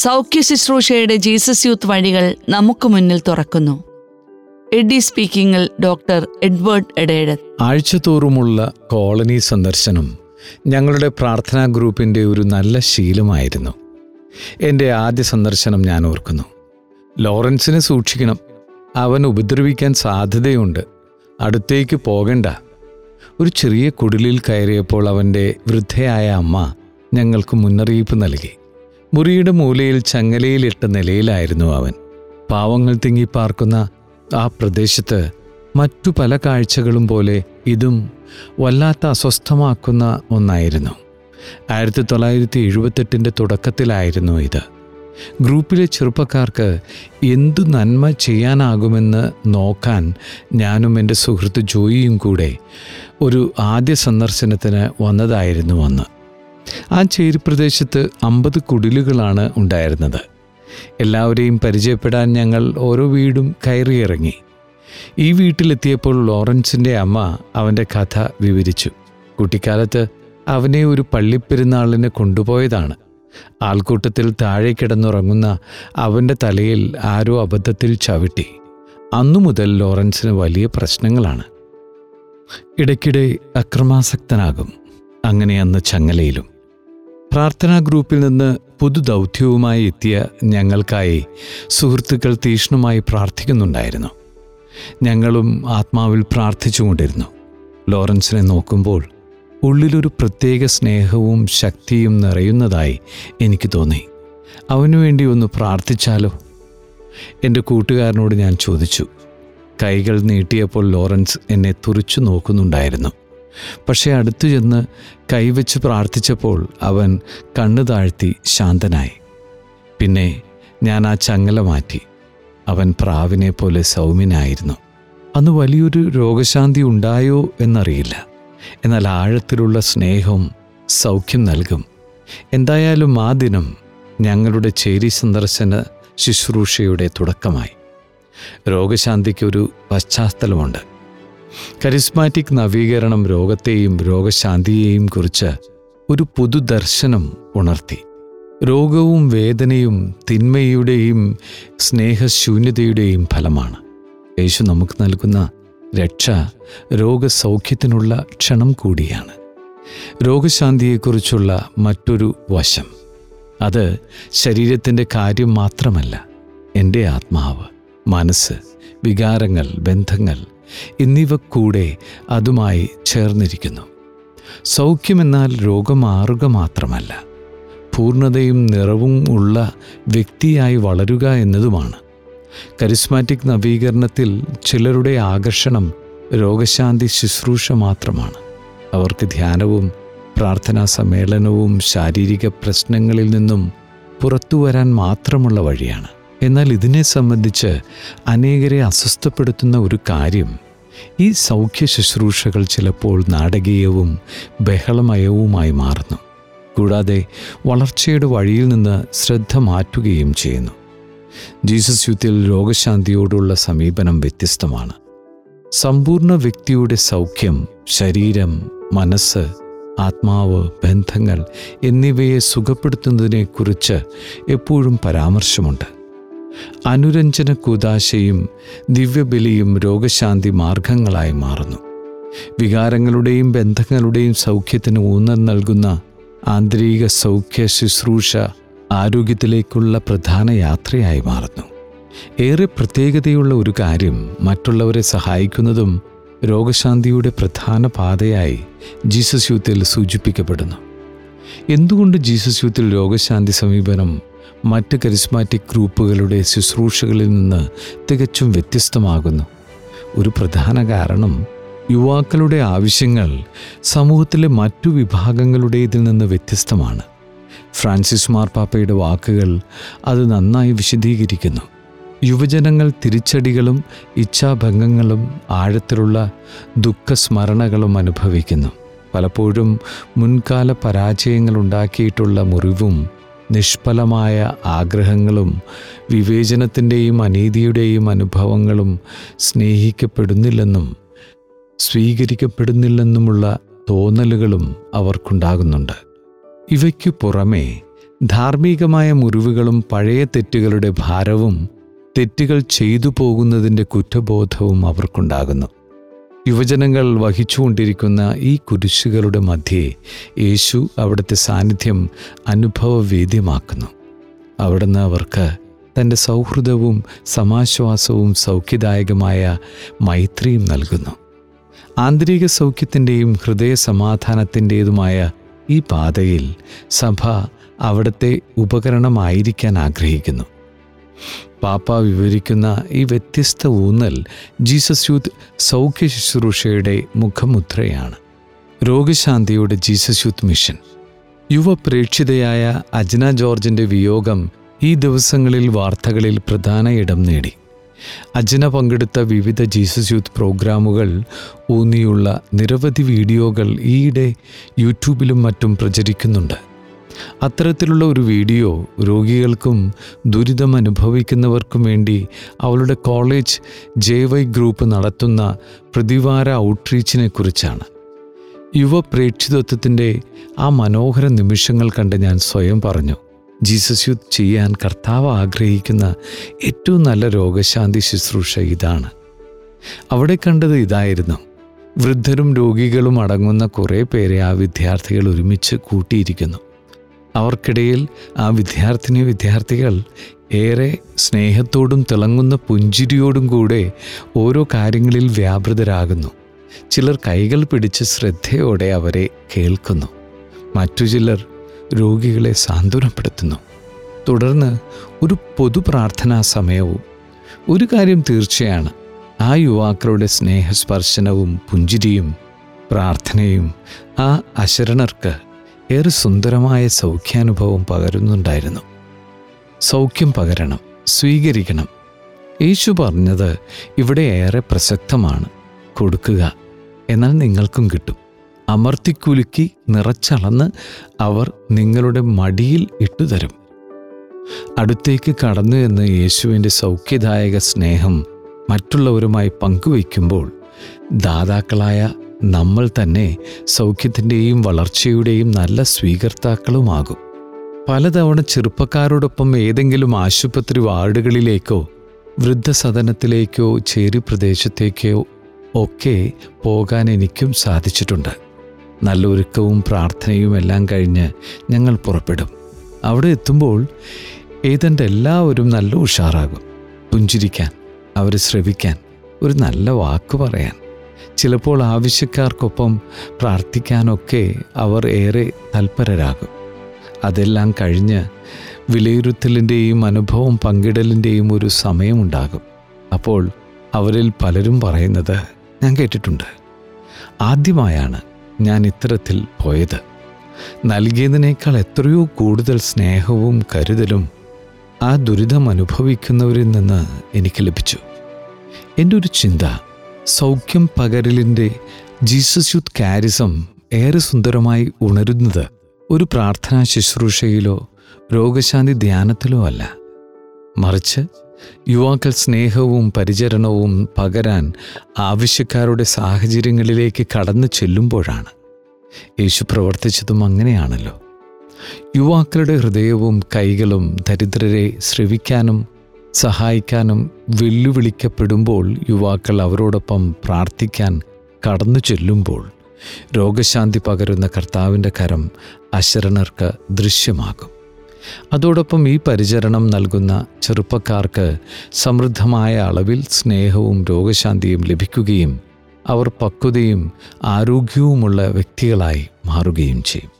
സൗഖ്യ ശുശ്രൂഷയുടെ Jesus youth വഴികൾ നമുക്ക് മുന്നിൽ തുറക്കുന്നു. എഡി സ്പീക്കിംഗിൽ ഡോക്ടർ എഡ്വേർഡ് എഡേഡത്ത് ആഴ്ചതോറുമുള്ള കോളനി സന്ദർശനം ഞങ്ങളുടെ പ്രാർത്ഥനാ ഗ്രൂപ്പിന്റെ ഒരു നല്ല ശീലമായിരുന്നു. എന്റെ ആദ്യ സന്ദർശനം ഞാൻ ഓർക്കുന്നു. ലോറൻസിനെ സൂക്ഷിക്കണം. അവൻ ഉപദ്രവിക്കാൻ സാധ്യതയുണ്ട്. അടുത്തേക്ക് പോകണ്ട. ഒരു ചെറിയ കുടിലിൽ കയറിയപ്പോൾ അവന്റെ വൃദ്ധയായ അമ്മ ഞങ്ങൾക്ക് മുന്നറിയിപ്പ് നൽകി. മുറിയുടെ മൂലയിൽ ചങ്ങലയിലിട്ട നിലയിലായിരുന്നു അവൻ. പാവങ്ങൾ തിങ്ങിപ്പാർക്കുന്ന ആ പ്രദേശത്ത് മറ്റു പല കാഴ്ചകളും പോലെ ഇതും വല്ലാത്ത അസ്വസ്ഥമാക്കുന്ന ഒന്നായിരുന്നു. ആയിരത്തി തൊള്ളായിരത്തി എഴുപത്തെട്ടിന്റെ തുടക്കത്തിലായിരുന്നു ഇത്. ഗ്രൂപ്പിലെ ചെറുപ്പക്കാർക്ക് എന്തു നന്മ ചെയ്യാനാകുമെന്ന് നോക്കാൻ ഞാനും എന്റെ സുഹൃത്ത് ജോയിയും കൂടെ ഒരു ആദ്യ സന്ദർശനത്തിന് വന്നതായിരുന്നു അന്ന്. ആ ചേരിപ്രദേശത്ത് അമ്പത് കുടിലുകളാണ് ഉണ്ടായിരുന്നത്. എല്ലാവരെയും പരിചയപ്പെടാൻ ഞങ്ങൾ ഓരോ വീടും കയറിയിറങ്ങി. ഈ വീട്ടിലെത്തിയപ്പോൾ ലോറൻസിന്റെ അമ്മ അവന്റെ കഥ വിവരിച്ചു. കുട്ടിക്കാലത്ത് അവനെ ഒരു പള്ളിപ്പെരുന്നാളിന് കൊണ്ടുപോയതാണ്. ആൾക്കൂട്ടത്തിൽ താഴെ കിടന്നുറങ്ങുന്ന അവന്റെ തലയിൽ ആരോ അബദ്ധത്തിൽ ചവിട്ടി. അന്നു മുതൽ ലോറൻസിന് വലിയ പ്രശ്നങ്ങളാണ്. ഇടയ്ക്കിടെ അക്രമാസക്തനാകും. അങ്ങനെ അന്ന് ചങ്ങലയിലും. പ്രാർത്ഥനാ ഗ്രൂപ്പിൽ നിന്ന് പുതുദൗത്യവുമായി എത്തിയ ഞങ്ങൾക്കായി സുഹൃത്തുക്കൾ തീഷ്ണമായി പ്രാർത്ഥിക്കുന്നുണ്ടായിരുന്നു. ഞങ്ങളും ആത്മാവിൽ പ്രാർത്ഥിച്ചുകൊണ്ടിരുന്നു. ലോറൻസിനെ നോക്കുമ്പോൾ ഉള്ളിലൊരു പ്രത്യേക സ്നേഹവും ശക്തിയും നിറയുന്നതായി എനിക്ക് തോന്നി. അവനു വേണ്ടി ഒന്ന് പ്രാർത്ഥിച്ചാലോ? എന്റെ കൂട്ടുകാരനോട് ഞാൻ ചോദിച്ചു. കൈകൾ നീട്ടിയപ്പോൾ ലോറൻസ് എന്നെ തുറിച്ചു നോക്കുന്നുണ്ടായിരുന്നു. പക്ഷേ അടുത്തു ചെന്ന് കൈവച്ച് പ്രാർത്ഥിച്ചപ്പോൾ അവൻ കണ്ണു താഴ്ത്തി ശാന്തനായി. പിന്നെ ഞാൻ ആ ചങ്ങല മാറ്റി. അവൻ പ്രാവിനെ പോലെ സൗമ്യനായിരുന്നു. അന്ന് വലിയൊരു രോഗശാന്തി ഉണ്ടായോ എന്നറിയില്ല. എന്നാൽ ആഴത്തിലുള്ള സ്നേഹം സൗഖ്യം നൽകും. എന്തായാലും ആ ദിനം ഞങ്ങളുടെ ചേരി സന്ദർശന ശുശ്രൂഷയുടെ തുടക്കമായി. രോഗശാന്തിക്കൊരു പശ്ചാത്തലമുണ്ട്. കരിസ്മാറ്റിക് നവീകരണം രോഗത്തെയും രോഗശാന്തിയെയും കുറിച്ച് ഒരു പുതുദർശനം ഉണർത്തി. രോഗവും വേദനയും തിന്മയുടെയും സ്നേഹശൂന്യതയുടെയും ഫലമാണ്. യേശു നമുക്ക് നൽകുന്ന രക്ഷ രോഗസൗഖ്യത്തിനുള്ള ക്ഷണം കൂടിയാണ്. രോഗശാന്തിയെക്കുറിച്ചുള്ള മറ്റൊരു വശം. അത് ശരീരത്തിന്റെ കാര്യം മാത്രമല്ല എന്റെ ആത്മാവ് മനസ്സ് വികാരങ്ങൾ ബന്ധങ്ങൾ എന്നിവ കൂടെ അതുമായി ചേർന്നിരിക്കുന്നു. സൗഖ്യമെന്നാൽ രോഗം മാറുക മാത്രമല്ല. പൂർണതയും നിറവും ഉള്ള വ്യക്തിയായി വളരുക എന്നതുമാണ്. കരിസ്മാറ്റിക് നവീകരണത്തിൽ ചിലരുടെ ആകർഷണം രോഗശാന്തി ശുശ്രൂഷ മാത്രമാണ്. അവർക്ക് ധ്യാനവും പ്രാർത്ഥനാ സമ്മേളനവും ശാരീരിക പ്രശ്നങ്ങളിൽ നിന്നും പുറത്തു വരാൻ മാത്രമുള്ള വഴിയാണ്. എന്നാൽ ഇതിനെ സംബന്ധിച്ച് അനേകരെ അസ്വസ്ഥപ്പെടുത്തുന്ന ഒരു കാര്യം. ഈ സൗഖ്യ ശുശ്രൂഷകൾ ചിലപ്പോൾ നാടകീയവും ബഹളമയവുമായി മാറുന്നു. കൂടാതെ വളർച്ചയുടെ വഴിയിൽ നിന്ന് ശ്രദ്ധ മാറ്റുകയും ചെയ്യുന്നു. ജീസസ് യുദ്ധത്തിൽ രോഗശാന്തിയോടുള്ള സമീപനം വ്യത്യസ്തമാണ്. സമ്പൂർണ വ്യക്തിയുടെ സൗഖ്യം ശരീരം മനസ്സ് ആത്മാവ് ബന്ധങ്ങൾ എന്നിവയെ സുഖപ്പെടുത്തുന്നതിനെക്കുറിച്ച് എപ്പോഴും പരാമർശമുണ്ട്. അനുരഞ്ജന കൂതാശയും ദിവ്യബലിയും രോഗശാന്തി മാർഗങ്ങളായി മാറുന്നു. വികാരങ്ങളുടെയും ബന്ധങ്ങളുടെയും സൗഖ്യത്തിന് ഊന്നൽ നൽകുന്ന ആന്തരിക സൗഖ്യ ശുശ്രൂഷ ആരോഗ്യത്തിലേക്കുള്ള പ്രധാന യാത്രയായി മാറുന്നു. ഏറെ പ്രത്യേകതയുള്ള ഒരു കാര്യം മറ്റുള്ളവരെ സഹായിക്കുന്നതും രോഗശാന്തിയുടെ പ്രധാന പാതയായി ജീസസ് യൂത്തിൽ സൂചിപ്പിക്കപ്പെടുന്നു. എന്തുകൊണ്ട് ജീസസ് യൂത്തിൽ രോഗശാന്തി സമീപനം മറ്റ് കരിസ്മാറ്റിക് ഗ്രൂപ്പുകളുടെ ശുശ്രൂഷകളിൽ നിന്ന് തികച്ചും വ്യത്യസ്തമാകുന്നു. ഒരു പ്രധാന കാരണം യുവാക്കളുടെ ആവശ്യങ്ങൾ സമൂഹത്തിലെ മറ്റു വിഭാഗങ്ങളുടേതിൽ നിന്ന് വ്യത്യസ്തമാണ്. ഫ്രാൻസിസ് മാർപ്പാപ്പയുടെ വാക്കുകൾ അത് നന്നായി വിശദീകരിക്കുന്നു. യുവജനങ്ങൾ തിരിച്ചടികളും ഇച്ഛാഭംഗങ്ങളും ആഴത്തിലുള്ള ദുഃഖസ്മരണകളും അനുഭവിക്കുന്നു. പലപ്പോഴും മുൻകാല പരാജയങ്ങളുണ്ടാക്കിയിട്ടുള്ള മുറിവും നിഷ്ഫലമായ ആഗ്രഹങ്ങളും വിവേചനത്തിന്റെയും അനീതിയുടെയും അനുഭവങ്ങളും സ്നേഹിക്കപ്പെടുന്നില്ലെന്നും സ്വീകരിക്കപ്പെടുന്നില്ലെന്നുമുള്ള തോന്നലുകളും അവർക്കുണ്ടാകുന്നുണ്ട്. ഇവയ്ക്കു പുറമേ ധാർമ്മികമായ മുറിവുകളും പഴയ തെറ്റുകളുടെ ഭാരവും തെറ്റുകൾ ചെയ്തു പോകുന്നതിന്റെ കുറ്റബോധവും അവർക്കുണ്ടാകുന്നു. യുവജനങ്ങൾ വഹിച്ചുകൊണ്ടിരിക്കുന്ന ഈ കുരിശുകളുടെ മധ്യേ യേശു അവിടുത്തെ സാന്നിധ്യം അനുഭവവേദ്യമാക്കുന്നു. അവിടുന്ന് അവർക്ക് തന്റെ സൗഹൃദവും സമാശ്വാസവും സൗഖ്യദായകമായ മൈത്രിയും നൽകുന്നു. ആന്തരിക സൗഖ്യത്തിന്റെയും ഹൃദയ സമാധാനത്തിന്റേതുമായ ഈ പാതയിൽ സഭ അവിടുത്തെ ഉപകരണമായിരിക്കാൻ ആഗ്രഹിക്കുന്നു. പാപ്പ വിവരിക്കുന്ന ഈ വ്യത്യസ്ത ഊന്നൽ ജീസസ് യൂത്ത് സൗഖ്യ ശുശ്രൂഷയുടെ മുഖമുദ്രയാണ്. രോഗശാന്തിയുടെ ജീസസ് യൂത്ത് മിഷൻ. യുവ പ്രേക്ഷിതയായ അജ്ന ജോർജിന്റെ വിയോഗം ഈ ദിവസങ്ങളിൽ വാർത്തകളിൽ പ്രധാന ഇടം നേടി. അജ്ന പങ്കെടുത്ത വിവിധ ജീസസ് യൂത്ത് പ്രോഗ്രാമുകൾ ഊന്നിയുള്ള നിരവധി വീഡിയോകൾ ഈയിടെ യൂട്യൂബിലും മറ്റും പ്രചരിക്കുന്നുണ്ട്. അത്തരത്തിലുള്ള ഒരു വീഡിയോ രോഗികൾക്കും ദുരിതം അനുഭവിക്കുന്നവർക്കും വേണ്ടി അവളുടെ കോളേജ് ജെ വൈ ഗ്രൂപ്പ് നടത്തുന്ന പ്രതിവാര ഔട്ട്റീച്ചിനെ കുറിച്ചാണ്. യുവ പ്രേക്ഷിതത്വത്തിന്റെ ആ മനോഹര നിമിഷങ്ങൾ കണ്ട് ഞാൻ സ്വയം പറഞ്ഞു ജീസസ് യൂത്ത് ചെയ്യാൻ കർത്താവ് ആഗ്രഹിക്കുന്ന ഏറ്റവും നല്ല രോഗശാന്തി ശുശ്രൂഷ ഇതാണ്. അവിടെ കണ്ടത് ഇതായിരുന്നു. വൃദ്ധരും രോഗികളും അടങ്ങുന്ന കുറേ പേരെ ആ വിദ്യാർത്ഥികൾ ഒരുമിച്ച് കൂട്ടിയിരിക്കുന്നു. അവർക്കിടയിൽ ആ വിദ്യാർത്ഥിനി വിദ്യാർത്ഥികൾ ഏറെ സ്നേഹത്തോടും തിളങ്ങുന്ന പുഞ്ചിരിയോടും കൂടെ ഓരോ കാര്യങ്ങളിൽ വ്യാപൃതരാകുന്നു. ചിലർ കൈകൾ പിടിച്ച് ശ്രദ്ധയോടെ അവരെ കേൾക്കുന്നു. മറ്റു ചിലർ രോഗികളെ സാന്ത്വനപ്പെടുത്തുന്നു. തുടർന്ന് ഒരു പൊതു പ്രാർത്ഥനാ സമയവും ഒരു കാര്യം തീർച്ചയാണ്. ആ യുവാക്കളുടെ സ്നേഹസ്പർശനവും പുഞ്ചിരിയും പ്രാർത്ഥനയും ആ അശരണർക്ക് ഏറെ സുന്ദരമായ സൗഖ്യാനുഭവം പകരുന്നുണ്ടായിരുന്നു. സൗഖ്യം പകരണം സ്വീകരിക്കണം. യേശു പറഞ്ഞത് ഇവിടെ ഏറെ പ്രസക്തമാണ്. കൊടുക്കുക എന്നാൽ നിങ്ങൾക്കും കിട്ടും. അമർത്തിക്കുലുക്കി നിറച്ചളന്ന് അവർ നിങ്ങളുടെ മടിയിൽ ഇട്ടുതരും. അടുത്തേക്ക് കടന്നു എന്ന് യേശുവിന്റെ സൗഖ്യദായക സ്നേഹം മറ്റുള്ളവരുമായി പങ്കുവയ്ക്കുമ്പോൾ ദാതാക്കളായ നമ്മൾ തന്നെ സൗഖ്യത്തിന്റെയും വളർച്ചയുടെയും നല്ല സ്വീകർത്താക്കളുമാകും. പലതവണ ചെറുപ്പക്കാരോടൊപ്പം ഏതെങ്കിലും ആശുപത്രി വാർഡുകളിലേക്കോ വൃദ്ധസദനത്തിലേക്കോ ചേരി പ്രദേശത്തേക്കോ ഒക്കെ പോകാൻ എനിക്കും സാധിച്ചിട്ടുണ്ട്. നല്ല ഒരുക്കവും പ്രാർത്ഥനയും എല്ലാം കഴിഞ്ഞ് ഞങ്ങൾ പുറപ്പെടും. അവിടെ എത്തുമ്പോൾ ഏതന്റെ എല്ലാവരും നല്ല ഉഷാറാകും. പുഞ്ചിരിക്കാൻ അവരെ ശ്രവിക്കാൻ ഒരു നല്ല വാക്ക് പറയാൻ. ചിലപ്പോൾ ആവശ്യക്കാർക്കൊപ്പം പ്രാർത്ഥിക്കാനൊക്കെ അവർ ഏറെ തൽപരരാകും. അതെല്ലാം കഴിഞ്ഞ് വിലയിരുത്തലിന്റെയും അനുഭവം പങ്കിടലിന്റെയും ഒരു സമയമുണ്ടാകും. അപ്പോൾ അവരിൽ പലരും പറയുന്നത് ഞാൻ കേട്ടിട്ടുണ്ട്. ആദ്യമായാണ് ഞാൻ ഇത്തരത്തിൽ പോയത്. നൽകിയതിനേക്കാൾ എത്രയോ കൂടുതൽ സ്നേഹവും കരുതലും ആ ദുരിതം അനുഭവിക്കുന്നവരിൽ നിന്ന് എനിക്ക് ലഭിച്ചു. എന്റെ ഒരു ചിന്ത സൗഖ്യം പകരലിന്റെ ജീസസ് യൂത്ത് കാരിസം ഏറെ സുന്ദരമായി ഉണരുന്നത് ഒരു പ്രാർത്ഥനാ ശുശ്രൂഷയിലോ രോഗശാന്തി ധ്യാനത്തിലോ അല്ല. മറിച്ച് യുവാക്കൾ സ്നേഹവും പരിചരണവും പകരാൻ ആവശ്യക്കാരുടെ സാഹചര്യങ്ങളിലേക്ക് കടന്നു ചെല്ലുമ്പോഴാണ്. യേശു പ്രവർത്തിച്ചതും അങ്ങനെയാണല്ലോ. യുവാക്കളുടെ ഹൃദയവും കൈകളും ദരിദ്രരെ ശ്രവിക്കാനും സഹായിക്കാനും വെല്ലുവിളിക്കപ്പെടുമ്പോൾ യുവാക്കൾ അവരോടൊപ്പം പ്രാർത്ഥിക്കാൻ കടന്നു ചെല്ലുമ്പോൾ രോഗശാന്തി പകരുന്ന കർത്താവിന്റെ കരം അശരണർക്ക് ദൃശ്യമാകും. അതോടൊപ്പം ഈ പരിചരണം നൽകുന്ന ചെറുപ്പക്കാർക്ക് സമൃദ്ധമായ അളവിൽ സ്നേഹവും രോഗശാന്തിയും ലഭിക്കുകയും അവർ പക്വതയും ആരോഗ്യവുമുള്ള വ്യക്തികളായി മാറുകയും ചെയ്യും.